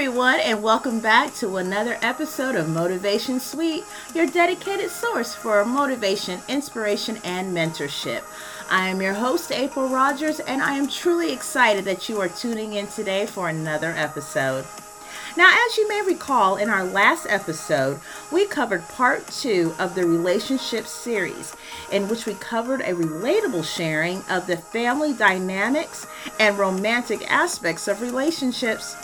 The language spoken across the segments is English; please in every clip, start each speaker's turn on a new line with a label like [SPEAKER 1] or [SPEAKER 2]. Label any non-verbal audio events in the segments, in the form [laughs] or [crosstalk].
[SPEAKER 1] everyone, and welcome back to another episode of Motivation Suite, your dedicated source for motivation, inspiration, and mentorship. I am your host, April Rogers, and I am truly excited that you are tuning in today for another episode. Now, as you may recall, in our last episode, we covered part two of the relationship series, in which we covered a relatable sharing of the family dynamics and romantic aspects of relationships.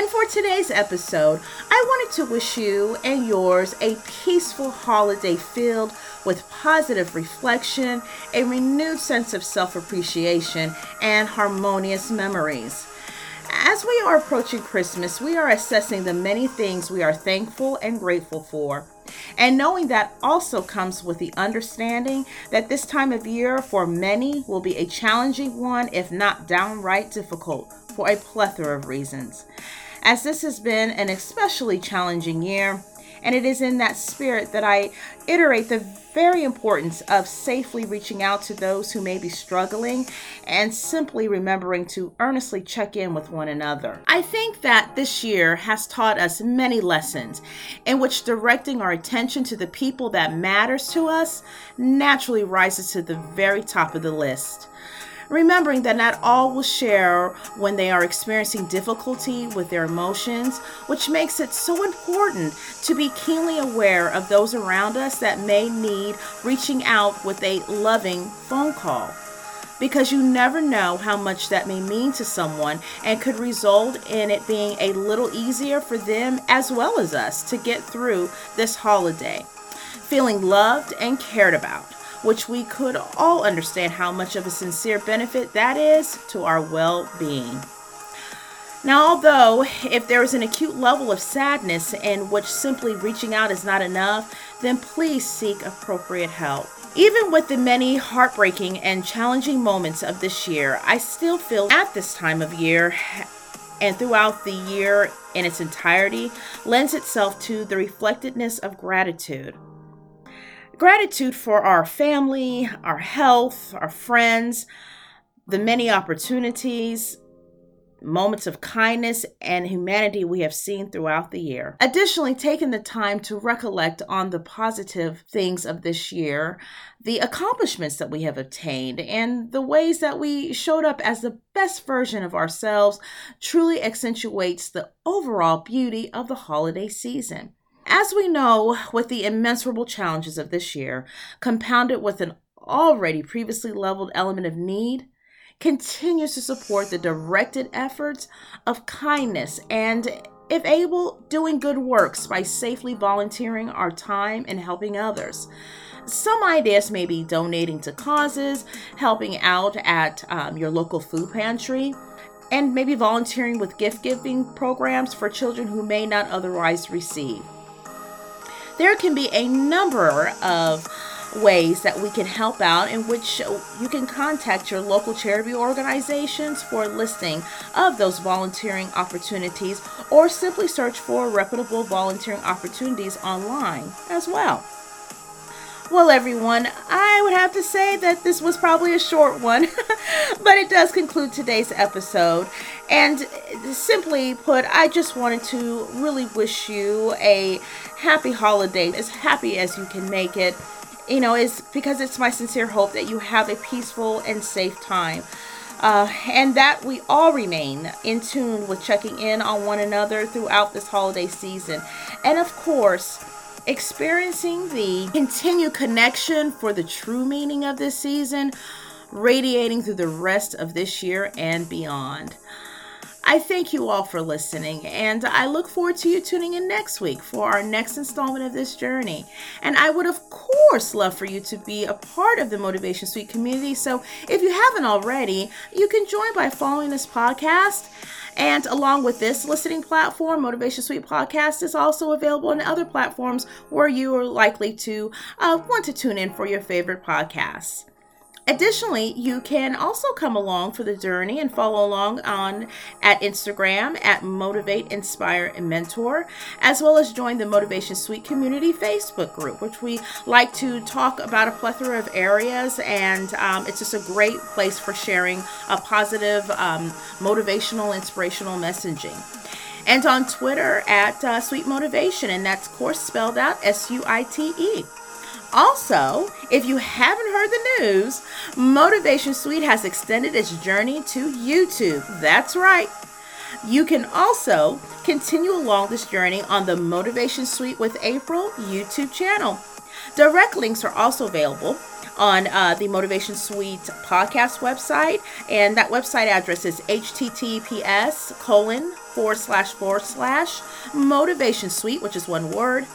[SPEAKER 1] And for today's episode, I wanted to wish you and yours a peaceful holiday filled with positive reflection, a renewed sense of self appreciation, and harmonious memories. As we are approaching Christmas, we are assessing the many things we are thankful and grateful for. And knowing that also comes with the understanding that this time of year for many will be a challenging one, if not downright difficult, for a plethora of reasons. As this has been an especially challenging year, and it is in that spirit that I iterate the very importance of safely reaching out to those who may be struggling and simply remembering to earnestly check in with one another. I think that this year has taught us many lessons in which directing our attention to the people that matters to us naturally rises to the very top of the list remembering that not all will share when they are experiencing difficulty with their emotions, which makes it so important to be keenly aware of those around us that may need reaching out with a loving phone call. Because you never know how much that may mean to someone and could result in it being a little easier for them as well as us to get through this holiday. Feeling loved and cared about which we could all understand how much of a sincere benefit that is to our well being. Now, although if there is an acute level of sadness in which simply reaching out is not enough, then please seek appropriate help. Even with the many heartbreaking and challenging moments of this year, I still feel at this time of year and throughout the year in its entirety lends itself to the reflectedness of gratitude. Gratitude for our family, our health, our friends, the many opportunities, moments of kindness and humanity we have seen throughout the year. Additionally, taking the time to recollect on the positive things of this year, the accomplishments that we have obtained, and the ways that we showed up as the best version of ourselves truly accentuates the overall beauty of the holiday season. As we know, with the immeasurable challenges of this year, compounded with an already previously leveled element of need, continues to support the directed efforts of kindness and, if able, doing good works by safely volunteering our time and helping others. Some ideas may be donating to causes, helping out at um, your local food pantry, and maybe volunteering with gift giving programs for children who may not otherwise receive there can be a number of ways that we can help out in which you can contact your local charity organizations for a listing of those volunteering opportunities or simply search for reputable volunteering opportunities online as well. Well, everyone, would have to say that this was probably a short one, [laughs] but it does conclude today's episode. And simply put, I just wanted to really wish you a happy holiday, as happy as you can make it. You know, is because it's my sincere hope that you have a peaceful and safe time. Uh, and that we all remain in tune with checking in on one another throughout this holiday season. And of course, experiencing the continued connection for the true meaning of this season, radiating through the rest of this year and beyond. I thank you all for listening, and I look forward to you tuning in next week for our next installment of this journey. And I would, of course, love for you to be a part of the Motivation Suite community. So if you haven't already, you can join by following this podcast. And along with this listening platform, Motivation Suite Podcast is also available on other platforms where you are likely to uh, want to tune in for your favorite podcasts. Additionally, you can also come along for the journey and follow along on at Instagram at Motivate, Inspire, and Mentor, as well as join the Motivation Suite Community Facebook group, which we like to talk about a plethora of areas, and um, it's just a great place for sharing a positive, um, motivational, inspirational messaging. and on Twitter at uh, Suite Motivation, and that's course spelled out S U I T E. Also, if you haven't heard the news, Motivation Suite has extended its journey to YouTube. That's right. You can also continue along this journey on the Motivation Suite with April YouTube channel. Direct links are also available on uh, the Motivation Suite podcast website, and that website address is https colon forward slash forward slash motivation suite, which is one word,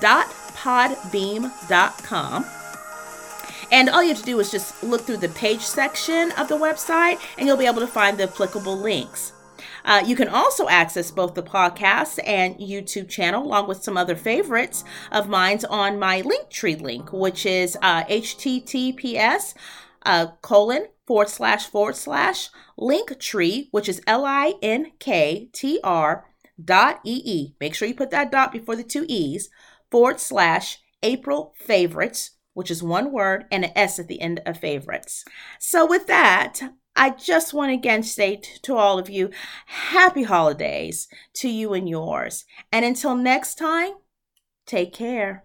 [SPEAKER 1] dot podbean.com. And all you have to do is just look through the page section of the website and you'll be able to find the applicable links. Uh, you can also access both the podcast and YouTube channel, along with some other favorites of mine, on my Linktree link, which is uh, https uh, colon forward slash forward slash Linktree, which is L I N K T R dot E E. Make sure you put that dot before the two E's forward slash April favorites, which is one word and an S at the end of favorites. So, with that, I just want to again state to all of you happy holidays to you and yours. And until next time, take care.